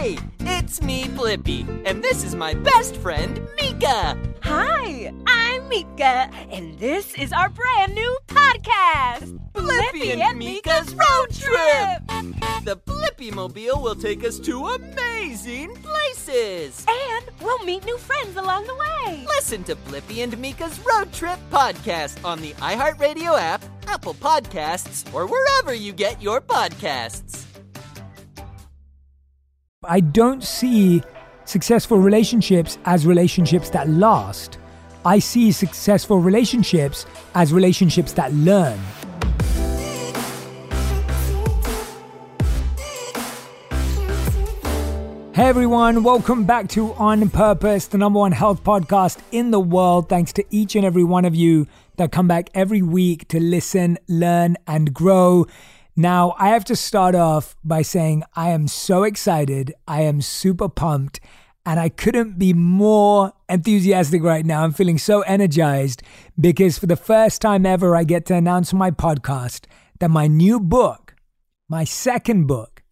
Hey, it's me, Blippi, and this is my best friend, Meekah. Hi, I'm Meekah, and this is our brand new podcast, Blippi and Meekah's Road Trip. The Blippi Mobile will take us to amazing places. And we'll meet new friends along the way. Listen to Blippi and Meekah's Road Trip podcast on the iHeartRadio app, Apple Podcasts, or wherever you get your podcasts. I don't see successful relationships as relationships that last. I see successful relationships as relationships that learn. Hey everyone, welcome back to On Purpose, the number one health podcast in the world. Thanks to each and every one of you that come back every week to listen, learn, and grow. Now, I have to start off by saying I am so excited. I am super pumped. And I couldn't be more enthusiastic right now. I'm feeling so energized because for the first time ever, I get to announce on my podcast that my new book, my second book,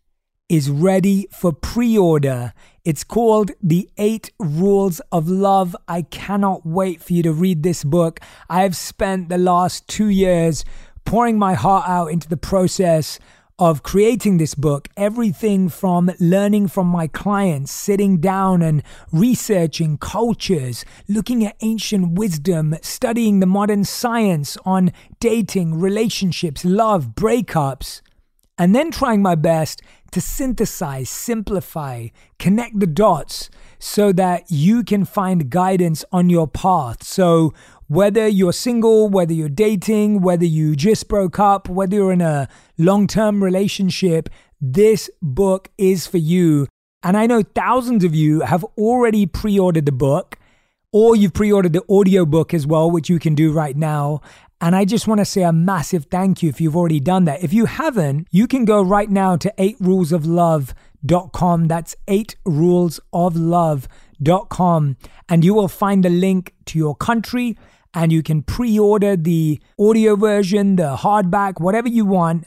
is ready for pre order. It's called The Eight Rules of Love. I cannot wait for you to read this book. I have spent the last two years pouring my heart out into the process of creating this book, everything from learning from my clients, sitting down and researching cultures, looking at ancient wisdom, studying the modern science on dating, relationships, love, breakups, and then trying my best to synthesize, simplify, connect the dots so that you can find guidance on your path. So, whether you're single, whether you're dating, whether you just broke up, whether you're in a long term relationship, this book is for you. And I know thousands of you have already pre ordered the book, or you've pre ordered the audiobook as well, which you can do right now. And I just want to say a massive thank you if you've already done that. If you haven't, you can go right now to 8rulesoflove.com. That's 8rulesoflove.com. And you will find the link to your country and you can pre order the audio version, the hardback, whatever you want.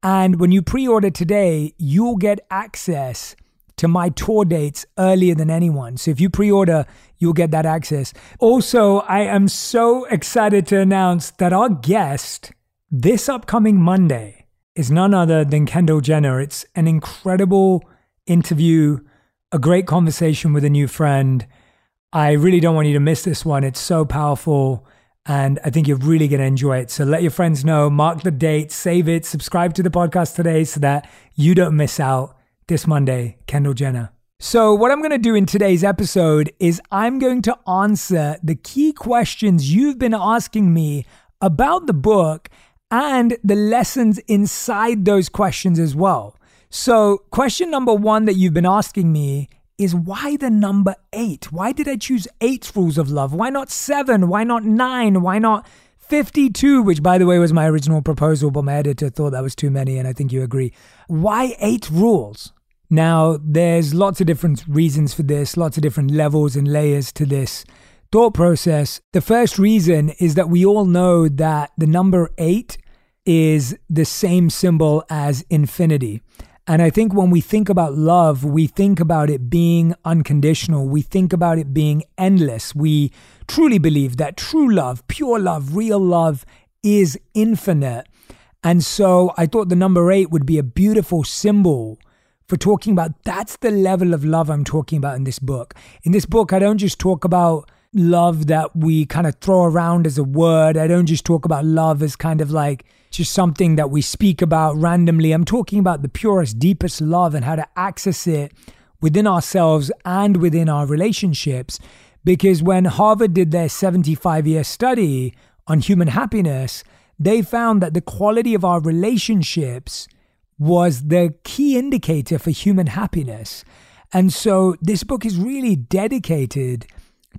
And when you pre order today, you'll get access to my tour dates earlier than anyone. So if you pre order, you'll get that access. Also, I am so excited to announce that our guest this upcoming Monday is none other than Kendall Jenner. It's an incredible interview, a great conversation with a new friend. I really don't want you to miss this one. It's so powerful. And I think you're really going to enjoy it. So let your friends know, mark the date, save it, subscribe to the podcast today so that you don't miss out this Monday, Kendall Jenner. So, what I'm going to do in today's episode is I'm going to answer the key questions you've been asking me about the book and the lessons inside those questions as well. So, question number one that you've been asking me is why the number eight? Why did I choose eight rules of love? Why not seven? Why not nine? Why not 52, which by the way was my original proposal, but my editor thought that was too many, and I think you agree. Why eight rules? Now, there's lots of different reasons for this, lots of different levels and layers to this thought process. The first reason is that we all know that the number eight is the same symbol as infinity. And I think when we think about love, we think about it being unconditional. We think about it being endless. We truly believe that true love, pure love, real love is infinite. And so I thought the number eight would be a beautiful symbol for talking about that's the level of love I'm talking about in this book. In this book, I don't just talk about love that we kind of throw around as a word. I don't just talk about love as kind of like just something that we speak about randomly. I'm talking about the purest, deepest love and how to access it within ourselves and within our relationships. Because when Harvard did their 75 year study on human happiness, they found that the quality of our relationships was the key indicator for human happiness. And so this book is really dedicated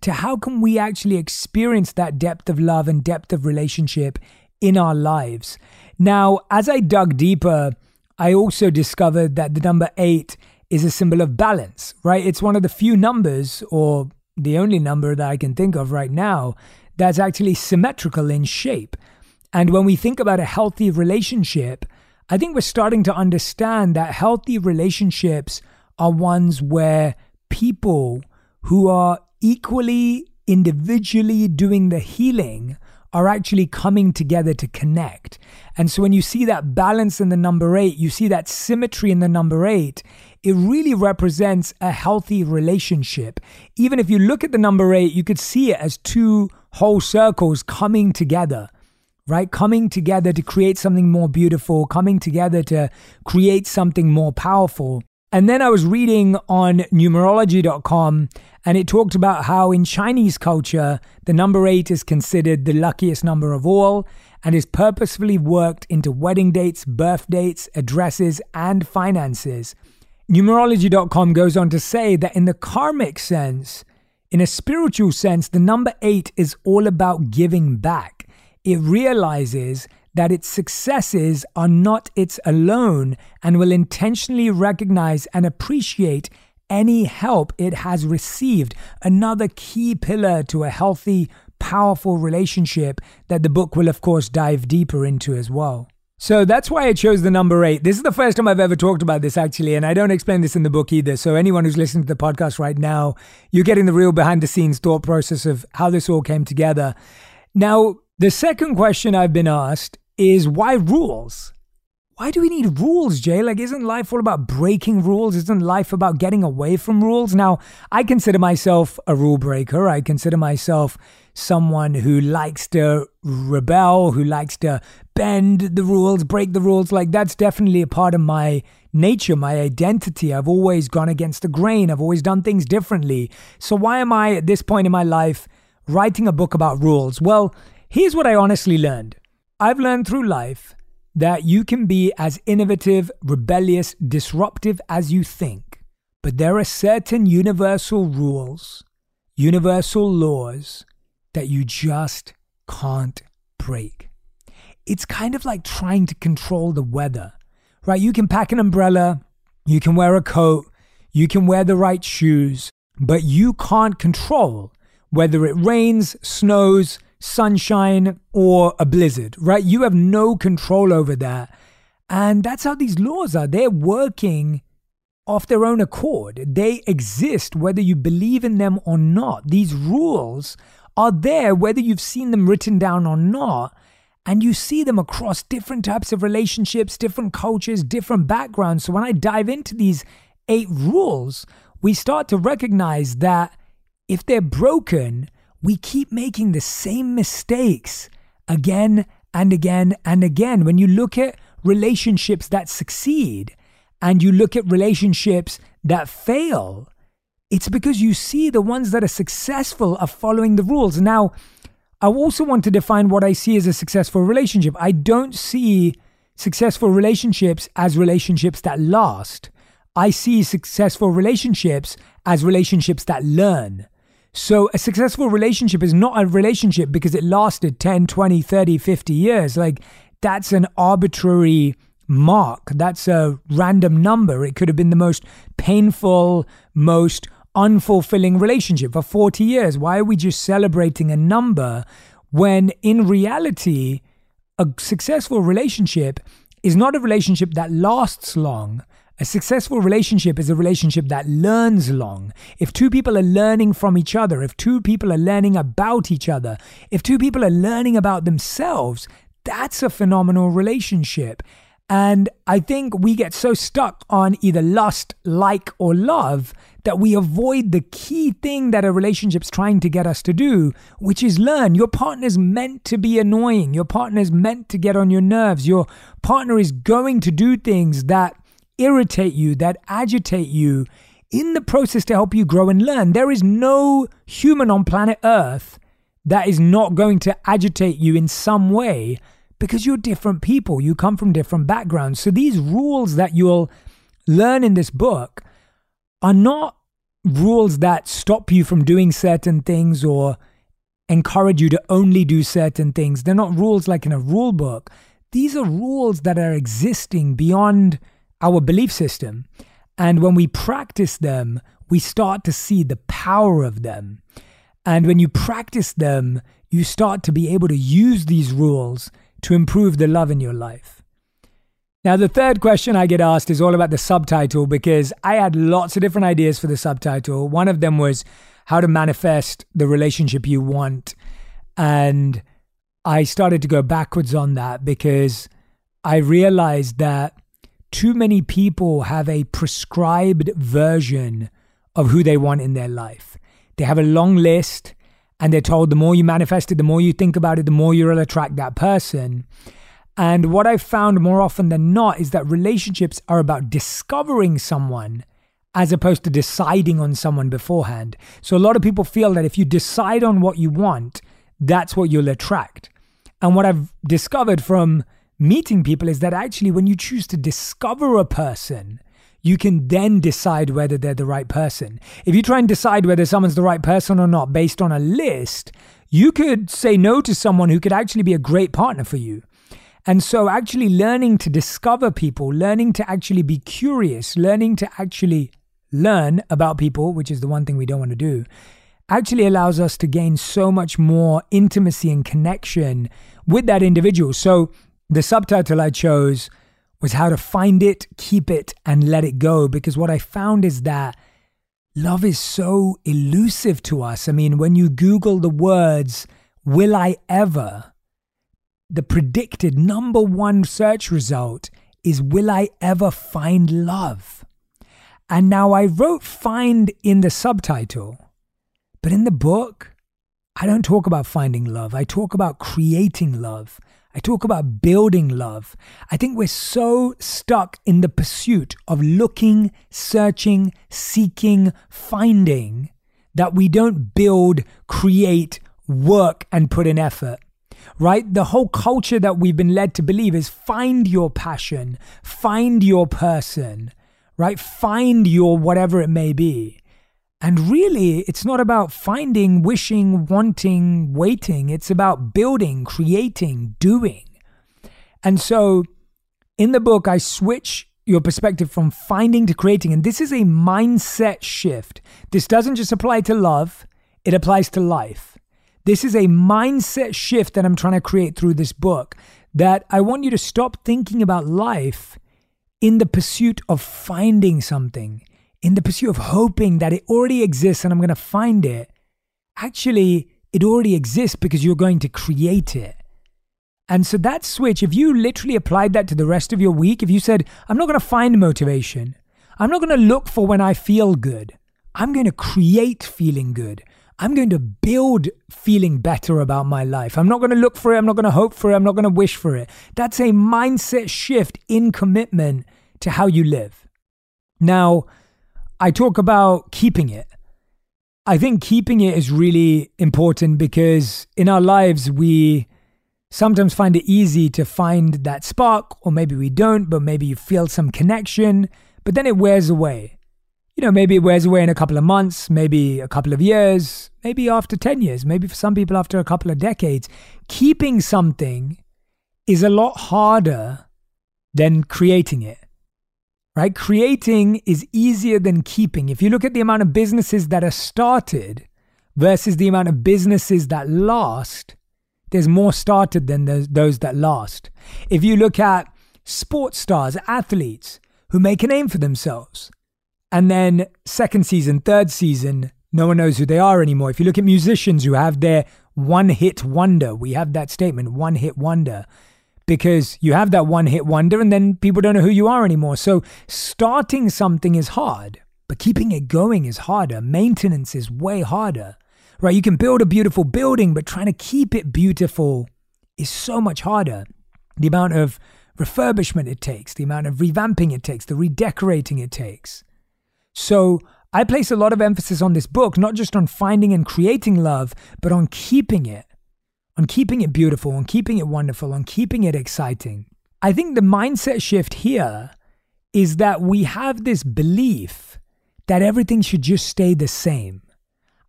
to how can we actually experience that depth of love and depth of relationship in our lives. Now, as I dug deeper, I also discovered that the number 8 is a symbol of balance, right? It's one of the few numbers or the only number that I can think of right now that's actually symmetrical in shape. And when we think about a healthy relationship, I think we're starting to understand that healthy relationships are ones where people who are equally individually doing the healing are actually coming together to connect. And so when you see that balance in the number eight, you see that symmetry in the number eight, it really represents a healthy relationship. Even if you look at the number eight, you could see it as two whole circles coming together right? Coming together to create something more beautiful, coming together to create something more powerful. And then I was reading on numerology.com and it talked about how in Chinese culture, the number eight is considered the luckiest number of all and is purposefully worked into wedding dates, birth dates, addresses, and finances. Numerology.com goes on to say that in the karmic sense, in a spiritual sense, the number eight is all about giving back. It realizes that its successes are not its alone and will intentionally recognize and appreciate any help it has received. Another key pillar to a healthy, powerful relationship that the book will, of course, dive deeper into as well. So that's why I chose the number eight. This is the first time I've ever talked about this, actually, and I don't explain this in the book either. So anyone who's listening to the podcast right now, you're getting the real behind the scenes thought process of how this all came together. Now, the second question I've been asked is why rules? Why do we need rules, Jay? Like, isn't life all about breaking rules? Isn't life about getting away from rules? Now, I consider myself a rule breaker. I consider myself someone who likes to rebel, who likes to bend the rules, break the rules. Like, that's definitely a part of my nature, my identity. I've always gone against the grain, I've always done things differently. So, why am I at this point in my life writing a book about rules? Well, here's what I honestly learned I've learned through life that you can be as innovative, rebellious, disruptive as you think, but there are certain universal rules, universal laws that you just can't break. It's kind of like trying to control the weather, right? You can pack an umbrella, you can wear a coat, you can wear the right shoes, but you can't control whether it rains, snows, sunshine, or a blizzard, right? You have no control over that. And that's how these laws are. They're working off their own accord. They exist whether you believe in them or not. These rules are there whether you've seen them written down or not. And you see them across different types of relationships, different cultures, different backgrounds. So when I dive into these eight rules, we start to recognize that if they're broken, we keep making the same mistakes again and again and again. When you look at relationships that succeed and you look at relationships that fail, it's because you see the ones that are successful are following the rules. Now, I also want to define what I see as a successful relationship. I don't see successful relationships as relationships that last. I see successful relationships as relationships that learn. So a successful relationship is not a relationship because it lasted 10, 20, 30, 50 years. Like that's an arbitrary mark. That's a random number. It could have been the most painful, most unfulfilling relationship for 40 years. Why are we just celebrating a number when in reality, a successful relationship is not a relationship that lasts long. A successful relationship is a relationship that learns long. If two people are learning from each other, if two people are learning about each other, if two people are learning about themselves, that's a phenomenal relationship. And I think we get so stuck on either lust, like, or love that we avoid the key thing that a relationship's trying to get us to do, which is learn. Your partner's meant to be annoying. Your partner's meant to get on your nerves. Your partner is going to do things that irritate you, that agitate you in the process to help you grow and learn. There is no human on planet Earth that is not going to agitate you in some way because you're different people. You come from different backgrounds. So these rules that you'll learn in this book are not rules that stop you from doing certain things or encourage you to only do certain things. They're not rules like in a rule book. These are rules that are existing beyond our belief system. And when we practice them, we start to see the power of them. And when you practice them, you start to be able to use these rules to improve the love in your life. Now, the third question I get asked is all about the subtitle because I had lots of different ideas for the subtitle. One of them was how to manifest the relationship you want. And I started to go backwards on that because I realized that too many people have a prescribed version of who they want in their life. They have a long list and they're told the more you manifest it, the more you think about it, the more you'll attract that person. And what I've found more often than not is that relationships are about discovering someone as opposed to deciding on someone beforehand. So a lot of people feel that if you decide on what you want, that's what you'll attract. And what I've discovered from meeting people is that actually, when you choose to discover a person, you can then decide whether they're the right person. If you try and decide whether someone's the right person or not based on a list, you could say no to someone who could actually be a great partner for you. And so, actually, learning to discover people, learning to actually be curious, learning to actually learn about people, which is the one thing we don't want to do, actually allows us to gain so much more intimacy and connection with that individual. So, the subtitle I chose was How to Find It, Keep It, and Let It Go. Because what I found is that love is so elusive to us. I mean, when you Google the words, Will I ever? the predicted number one search result is Will I ever find love? And now I wrote find in the subtitle, but in the book, I don't talk about finding love. I talk about creating love. I talk about building love. I think we're so stuck in the pursuit of looking, searching, seeking, finding that we don't build, create, work, and put in effort right? The whole culture that we've been led to believe is find your passion, find your person, right? Find your whatever it may be. And really, it's not about finding, wishing, wanting, waiting. It's about building, creating, doing. And so in the book, I switch your perspective from finding to creating. And this is a mindset shift. This doesn't just apply to love, it applies to life. This is a mindset shift that I'm trying to create through this book. That I want you to stop thinking about life in the pursuit of finding something, in the pursuit of hoping that it already exists and I'm going to find it. Actually, it already exists because you're going to create it. And so that switch, if you literally applied that to the rest of your week, if you said, I'm not going to find motivation, I'm not going to look for when I feel good, I'm going to create feeling good. I'm going to build feeling better about my life. I'm not going to look for it. I'm not going to hope for it. I'm not going to wish for it. That's a mindset shift in commitment to how you live. Now, I talk about keeping it. I think keeping it is really important because in our lives, we sometimes find it easy to find that spark, or maybe we don't, but maybe you feel some connection, but then it wears away you know, maybe it wears away in a couple of months, maybe a couple of years, maybe after 10 years, maybe for some people after a couple of decades. Keeping something is a lot harder than creating it, right? Creating is easier than keeping. If you look at the amount of businesses that are started versus the amount of businesses that last, there's more started than those, those that last. If you look at sports stars, athletes who make a name for themselves, and then second season, third season, no one knows who they are anymore. If you look at musicians who have their one hit wonder, we have that statement, one hit wonder, because you have that one hit wonder and then people don't know who you are anymore. So starting something is hard, but keeping it going is harder. Maintenance is way harder, right? You can build a beautiful building, but trying to keep it beautiful is so much harder. The amount of refurbishment it takes, the amount of revamping it takes, the redecorating it takes. So I place a lot of emphasis on this book, not just on finding and creating love, but on keeping it, on keeping it beautiful, on keeping it wonderful, on keeping it exciting. I think the mindset shift here is that we have this belief that everything should just stay the same.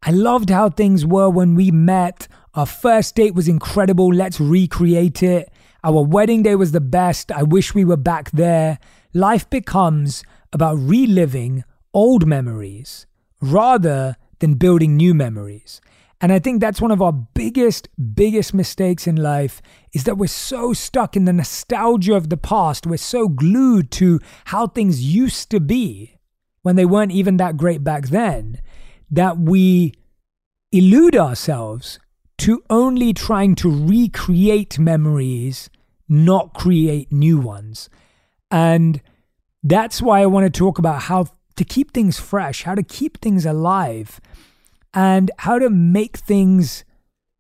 I loved how things were when we met. Our first date was incredible. Let's recreate it. Our wedding day was the best. I wish we were back there. Life becomes about reliving old memories rather than building new memories. And I think that's one of our biggest, biggest mistakes in life is that we're so stuck in the nostalgia of the past. We're so glued to how things used to be when they weren't even that great back then that we elude ourselves to only trying to recreate memories, not create new ones. And that's why I want to talk about how to keep things fresh, how to keep things alive, and how to make things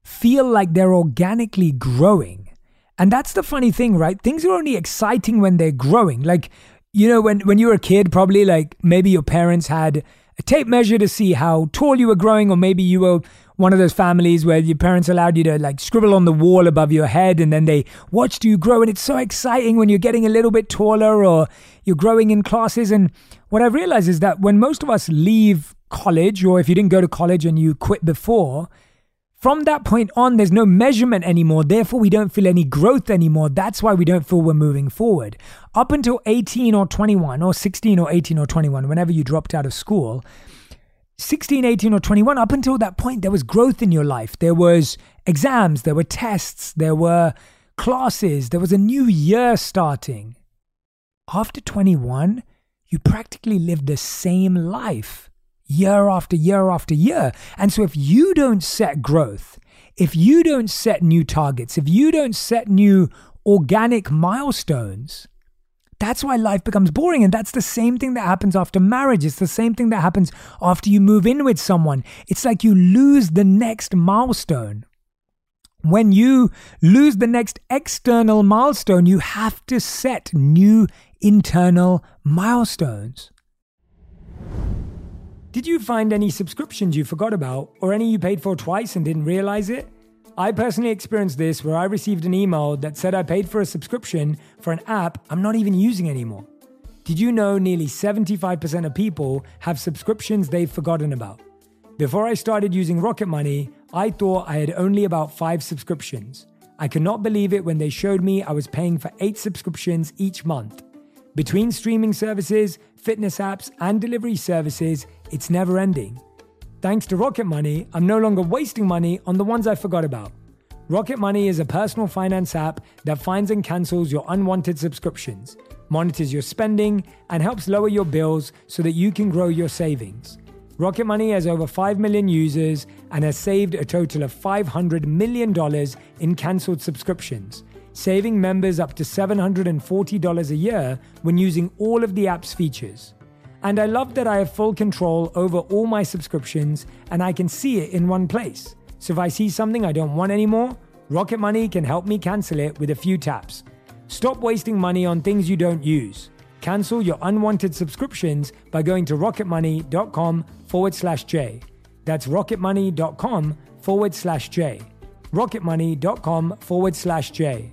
feel like they're organically growing. And that's the funny thing, right? Things are only exciting when they're growing. Like, you know, when, when you were a kid, probably like maybe your parents had a tape measure to see how tall you were growing, or maybe you were one of those families where your parents allowed you to like scribble on the wall above your head and then they watched you grow. And it's so exciting when you're getting a little bit taller or you're growing in classes. And what I realize is that when most of us leave college, or if you didn't go to college and you quit before, from that point on, there's no measurement anymore. Therefore, we don't feel any growth anymore. That's why we don't feel we're moving forward. Up until 18 or 21, or 16 or 18 or 21, whenever you dropped out of school, 16, 18, or 21, up until that point, there was growth in your life. There was exams, there were tests, there were classes, there was a new year starting. After 21, you practically lived the same life year after year after year. And so if you don't set growth, if you don't set new targets, if you don't set new organic milestones, that's why life becomes boring. And that's the same thing that happens after marriage. It's the same thing that happens after you move in with someone. It's like you lose the next milestone. When you lose the next external milestone, you have to set new internal milestones. Did you find any subscriptions you forgot about or any you paid for twice and didn't realize it? I personally experienced this where I received an email that said I paid for a subscription for an app I'm not even using anymore. Did you know nearly 75% of people have subscriptions they've forgotten about? Before I started using Rocket Money, I thought I had only about five subscriptions. I could not believe it when they showed me I was paying for eight subscriptions each month. Between streaming services, fitness apps, and delivery services, it's never ending. Thanks to Rocket Money, I'm no longer wasting money on the ones I forgot about. Rocket Money is a personal finance app that finds and cancels your unwanted subscriptions, monitors your spending, and helps lower your bills so that you can grow your savings. Rocket Money has over 5 million users and has saved a total of $500 million in cancelled subscriptions, saving members up to $740 a year when using all of the app's features. And I love that I have full control over all my subscriptions and I can see it in one place. So if I see something I don't want anymore, Rocket Money can help me cancel it with a few taps. Stop wasting money on things you don't use. Cancel your unwanted subscriptions by going to rocketmoney.com forward slash J. That's rocketmoney.com forward slash J. Rocketmoney.com forward slash J.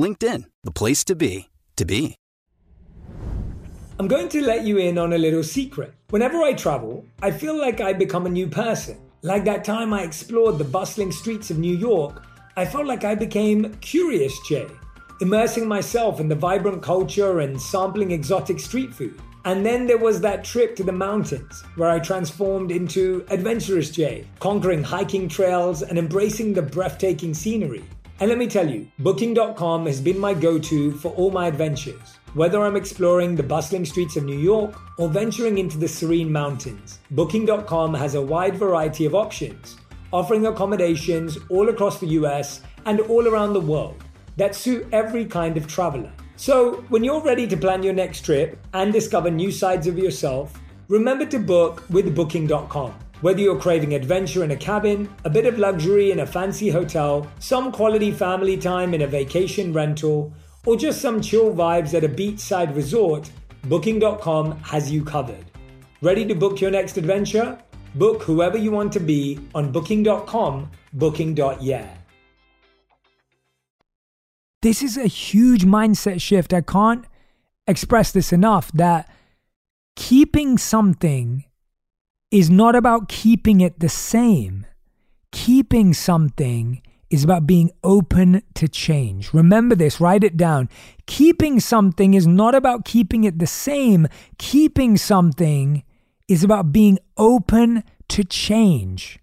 LinkedIn, the place to be, to be. I'm going to let you in on a little secret. Whenever I travel, I feel like I become a new person. Like that time I explored the bustling streets of New York, I felt like I became Curious Jay, immersing myself in the vibrant culture and sampling exotic street food. And then there was that trip to the mountains where I transformed into Adventurous Jay, conquering hiking trails and embracing the breathtaking scenery. And let me tell you, Booking.com has been my go to for all my adventures. Whether I'm exploring the bustling streets of New York or venturing into the serene mountains, Booking.com has a wide variety of options, offering accommodations all across the US and all around the world that suit every kind of traveler. So, when you're ready to plan your next trip and discover new sides of yourself, remember to book with Booking.com. Whether you're craving adventure in a cabin, a bit of luxury in a fancy hotel, some quality family time in a vacation rental, or just some chill vibes at a beachside resort, Booking.com has you covered. Ready to book your next adventure? Book whoever you want to be on Booking.com, Booking.yeah. This is a huge mindset shift. I can't express this enough that keeping something is not about keeping it the same. Keeping something is about being open to change. Remember this, write it down. Keeping something is not about keeping it the same. Keeping something is about being open to change.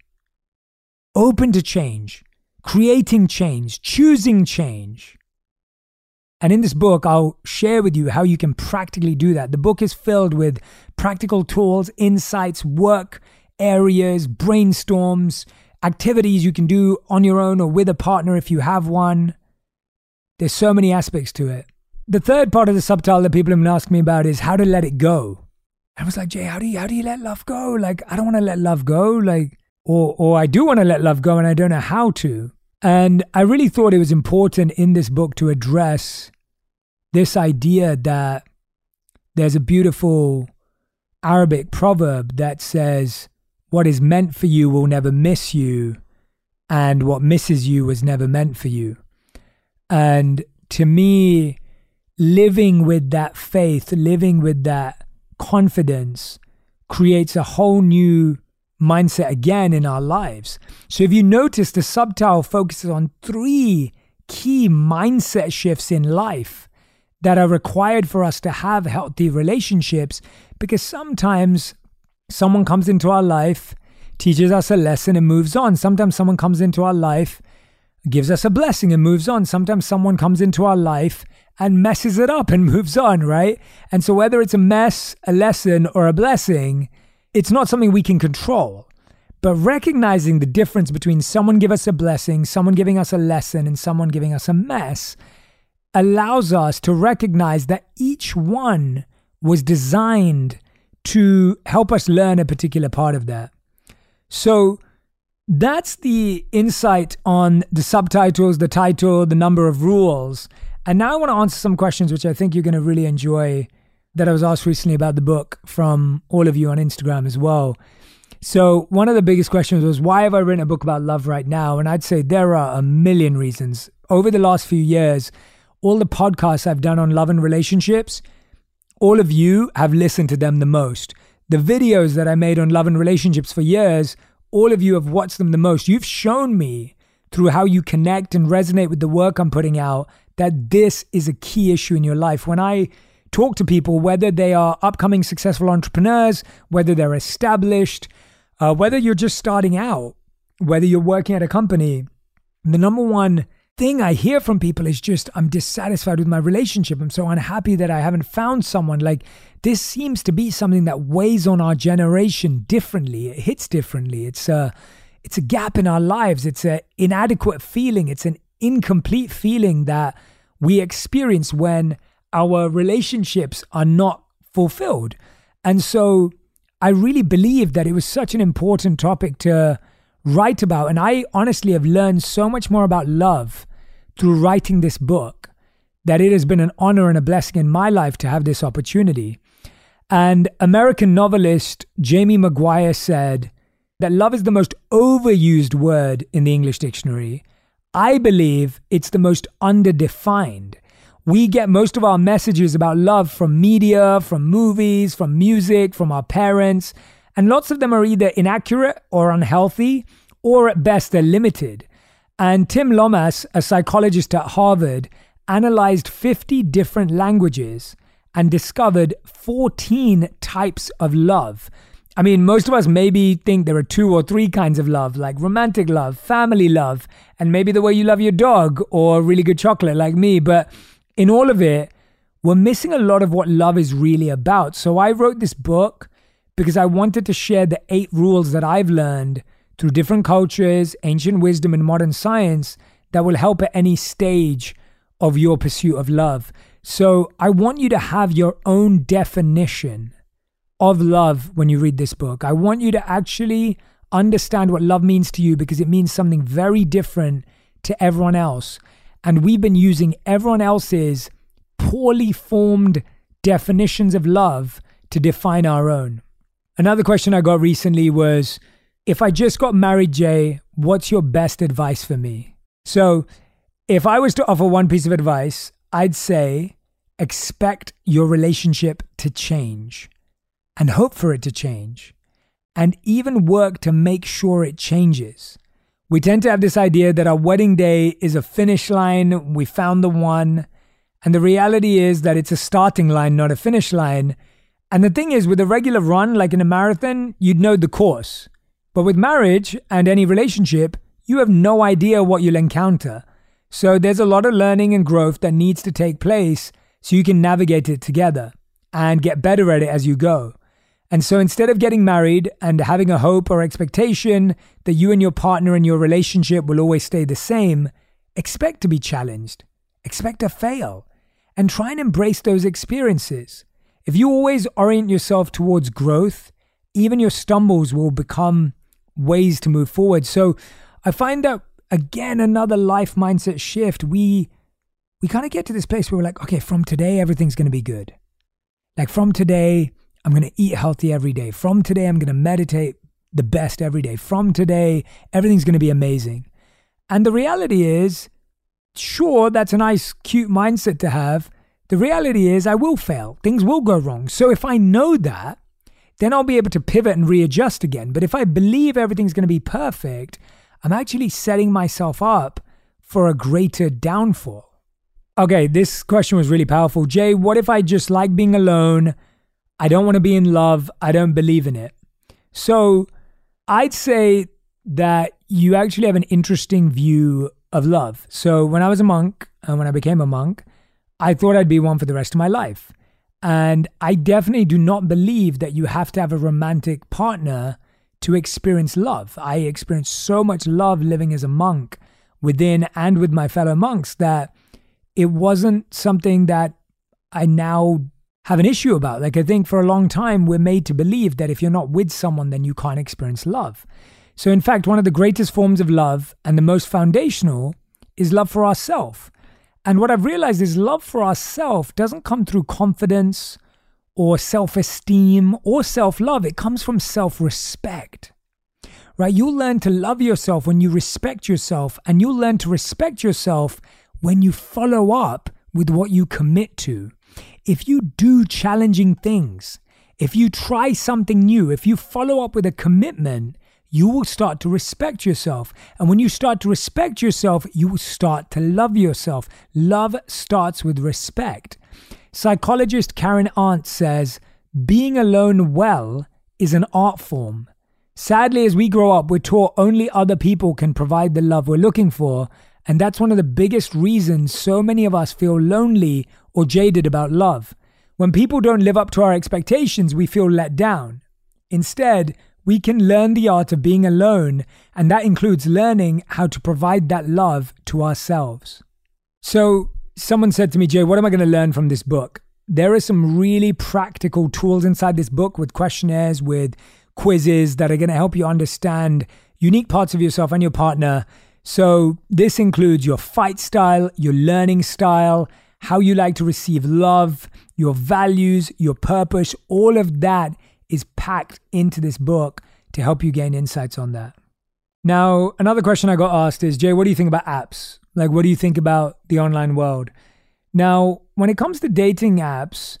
Open to change, creating change, choosing change. And in this book, I'll share with you how you can practically do that. The book is filled with practical tools, insights, work areas, brainstorms, activities you can do on your own or with a partner if you have one. There's so many aspects to it. The third part of the subtitle that people have been asking me about is how to let it go. I was like, Jay, how do you how do you let love go? Like, I don't want to let love go. Like, or or I do want to let love go and I don't know how to. And I really thought it was important in this book to address this idea that there's a beautiful Arabic proverb that says, What is meant for you will never miss you, and what misses you was never meant for you. And to me, living with that faith, living with that confidence creates a whole new mindset again in our lives. So if you notice, the subtitle focuses on three key mindset shifts in life that are required for us to have healthy relationships because sometimes someone comes into our life, teaches us a lesson, and moves on. Sometimes someone comes into our life, gives us a blessing, and moves on. Sometimes someone comes into our life and messes it up and moves on, right? And so whether it's a mess, a lesson, or a blessing, it's not something we can control. But recognizing the difference between someone give us a blessing, someone giving us a lesson, and someone giving us a mess allows us to recognize that each one was designed to help us learn a particular part of that. So that's the insight on the subtitles, the title, the number of rules. And now I want to answer some questions which I think you're going to really enjoy that I was asked recently about the book from all of you on Instagram as well. So, one of the biggest questions was, why have I written a book about love right now? And I'd say there are a million reasons. Over the last few years, all the podcasts I've done on love and relationships, all of you have listened to them the most. The videos that I made on love and relationships for years, all of you have watched them the most. You've shown me through how you connect and resonate with the work I'm putting out that this is a key issue in your life. When I talk to people, whether they are upcoming successful entrepreneurs, whether they're established, uh, whether you're just starting out, whether you're working at a company, the number one thing I hear from people is just, I'm dissatisfied with my relationship. I'm so unhappy that I haven't found someone. Like, this seems to be something that weighs on our generation differently. It hits differently. It's, uh, it's a gap in our lives. It's an inadequate feeling. It's an incomplete feeling that we experience when our relationships are not fulfilled. And so I really believe that it was such an important topic to write about. And I honestly have learned so much more about love through writing this book that it has been an honor and a blessing in my life to have this opportunity. And American novelist Jamie McGuire said that love is the most overused word in the English dictionary. I believe it's the most underdefined. We get most of our messages about love from media, from movies, from music, from our parents, and lots of them are either inaccurate or unhealthy, or at best they're limited. And Tim Lomas, a psychologist at Harvard, analyzed 50 different languages and discovered 14 types of love. I mean, most of us maybe think there are two or three kinds of love, like romantic love, family love, and maybe the way you love your dog or really good chocolate, like me. But in all of it, we're missing a lot of what love is really about. So I wrote this book because I wanted to share the eight rules that I've learned through different cultures, ancient wisdom, and modern science that will help at any stage of your pursuit of love. So I want you to have your own definition of love when you read this book. I want you to actually understand what love means to you because it means something very different to everyone else. And we've been using everyone else's poorly formed definitions of love to define our own. Another question I got recently was if I just got married, Jay, what's your best advice for me? So, if I was to offer one piece of advice, I'd say expect your relationship to change and hope for it to change and even work to make sure it changes. We tend to have this idea that our wedding day is a finish line, we found the one. And the reality is that it's a starting line, not a finish line. And the thing is, with a regular run, like in a marathon, you'd know the course. But with marriage and any relationship, you have no idea what you'll encounter. So there's a lot of learning and growth that needs to take place so you can navigate it together and get better at it as you go. And so instead of getting married and having a hope or expectation that you and your partner and your relationship will always stay the same, expect to be challenged, expect to fail, and try and embrace those experiences. If you always orient yourself towards growth, even your stumbles will become ways to move forward. So I find that again another life mindset shift. We we kind of get to this place where we're like, okay, from today everything's going to be good. Like from today I'm going to eat healthy every day. From today, I'm going to meditate the best every day. From today, everything's going to be amazing. And the reality is, sure, that's a nice, cute mindset to have. The reality is, I will fail. Things will go wrong. So if I know that, then I'll be able to pivot and readjust again. But if I believe everything's going to be perfect, I'm actually setting myself up for a greater downfall. Okay, this question was really powerful. Jay, what if I just like being alone? I don't want to be in love. I don't believe in it. So I'd say that you actually have an interesting view of love. So when I was a monk and when I became a monk, I thought I'd be one for the rest of my life. And I definitely do not believe that you have to have a romantic partner to experience love. I experienced so much love living as a monk within and with my fellow monks that it wasn't something that I now have an issue about. Like, I think for a long time, we're made to believe that if you're not with someone, then you can't experience love. So, in fact, one of the greatest forms of love and the most foundational is love for ourselves. And what I've realized is love for ourselves doesn't come through confidence or self esteem or self love, it comes from self respect. Right? You'll learn to love yourself when you respect yourself, and you'll learn to respect yourself when you follow up with what you commit to if you do challenging things, if you try something new, if you follow up with a commitment, you will start to respect yourself. And when you start to respect yourself, you will start to love yourself. Love starts with respect. Psychologist Karen Arndt says, being alone well is an art form. Sadly, as we grow up, we're taught only other people can provide the love we're looking for. And that's one of the biggest reasons so many of us feel lonely or jaded about love. When people don't live up to our expectations, we feel let down. Instead, we can learn the art of being alone, and that includes learning how to provide that love to ourselves. So, someone said to me, Jay, what am I going to learn from this book? There are some really practical tools inside this book with questionnaires, with quizzes that are going to help you understand unique parts of yourself and your partner. So, this includes your fight style, your learning style, how you like to receive love, your values, your purpose, all of that is packed into this book to help you gain insights on that. Now, another question I got asked is Jay, what do you think about apps? Like, what do you think about the online world? Now, when it comes to dating apps,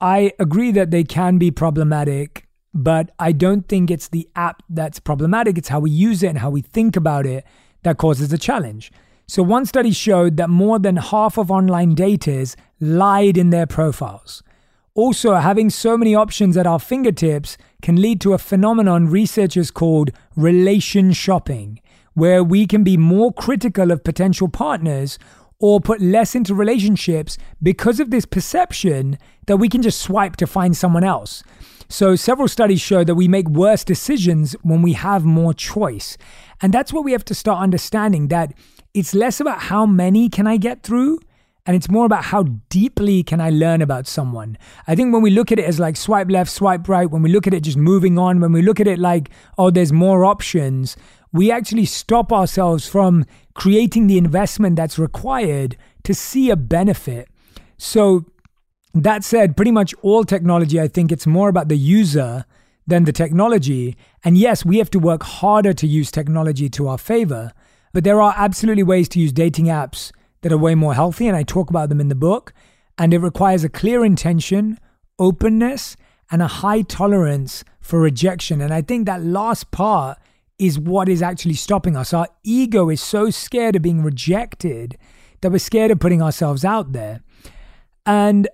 I agree that they can be problematic, but I don't think it's the app that's problematic. It's how we use it and how we think about it that causes the challenge. So, one study showed that more than half of online daters lied in their profiles. Also, having so many options at our fingertips can lead to a phenomenon researchers called relation shopping, where we can be more critical of potential partners or put less into relationships because of this perception that we can just swipe to find someone else. So, several studies show that we make worse decisions when we have more choice. And that's what we have to start understanding that it's less about how many can I get through and it's more about how deeply can I learn about someone. I think when we look at it as like swipe left, swipe right, when we look at it just moving on, when we look at it like, oh, there's more options, we actually stop ourselves from creating the investment that's required to see a benefit. So, that said, pretty much all technology, I think it's more about the user than the technology. And yes, we have to work harder to use technology to our favor, but there are absolutely ways to use dating apps that are way more healthy, and I talk about them in the book. And it requires a clear intention, openness, and a high tolerance for rejection. And I think that last part is what is actually stopping us. Our ego is so scared of being rejected that we're scared of putting ourselves out there. And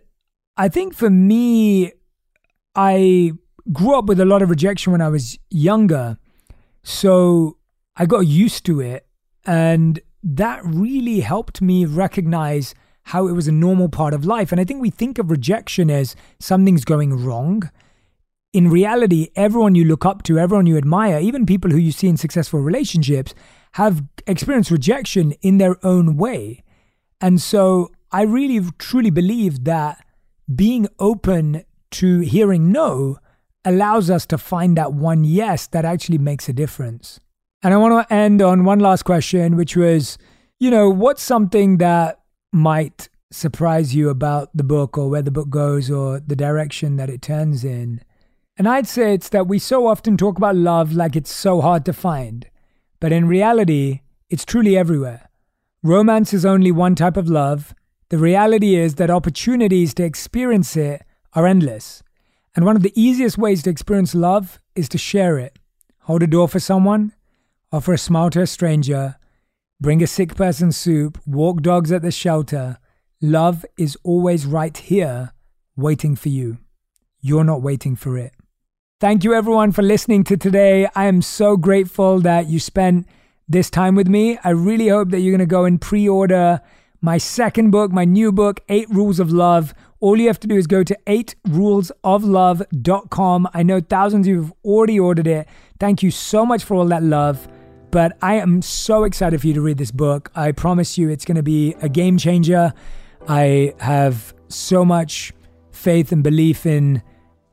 I think for me, I grew up with a lot of rejection when I was younger. So I got used to it. And that really helped me recognize how it was a normal part of life. And I think we think of rejection as something's going wrong. In reality, everyone you look up to, everyone you admire, even people who you see in successful relationships, have experienced rejection in their own way. And so I really truly believe that being open to hearing no allows us to find that one yes that actually makes a difference. And I want to end on one last question, which was, you know, what's something that might surprise you about the book or where the book goes or the direction that it turns in? And I'd say it's that we so often talk about love like it's so hard to find. But in reality, it's truly everywhere. Romance is only one type of love. The reality is that opportunities to experience it are endless. And one of the easiest ways to experience love is to share it. Hold a door for someone, offer a smile to a stranger, bring a sick person soup, walk dogs at the shelter. Love is always right here, waiting for you. You're not waiting for it. Thank you, everyone, for listening to today. I am so grateful that you spent this time with me. I really hope that you're going to go and pre order my second book, my new book, Eight Rules of Love. All you have to do is go to 8rulesoflove.com. I know thousands of you have already ordered it. Thank you so much for all that love. But I am so excited for you to read this book. I promise you it's going to be a game changer. I have so much faith and belief in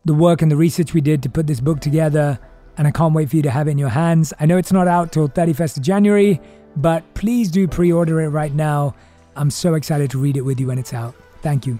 the work and the research we did to put this book together, and I can't wait for you to have it in your hands. I know it's not out till 31st of January, but please do pre order it right now. I'm so excited to read it with you when it's out. Thank you.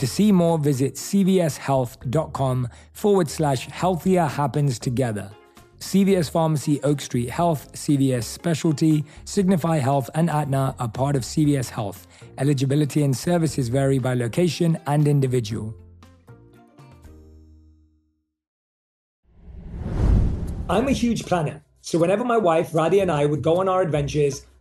To see more, visit cvshealth.com forward slash healthier happens together. CVS Pharmacy, Oak Street Health, CVS Specialty, Signify Health, and Aetna are part of CVS Health. Eligibility and services vary by location and individual. I'm a huge planner, so whenever my wife Radhi and I would go on our adventures,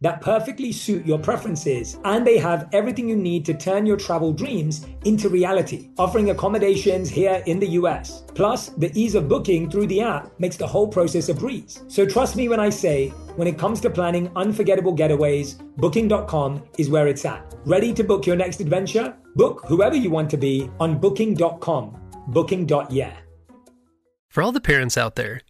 that perfectly suit your preferences, and they have everything you need to turn your travel dreams into reality, offering accommodations here in the US. Plus, the ease of booking through the app makes the whole process a breeze. So trust me when I say, when it comes to planning unforgettable getaways, booking.com is where it's at. Ready to book your next adventure? Book whoever you want to be on booking.com. Booking.yeah. For all the parents out there,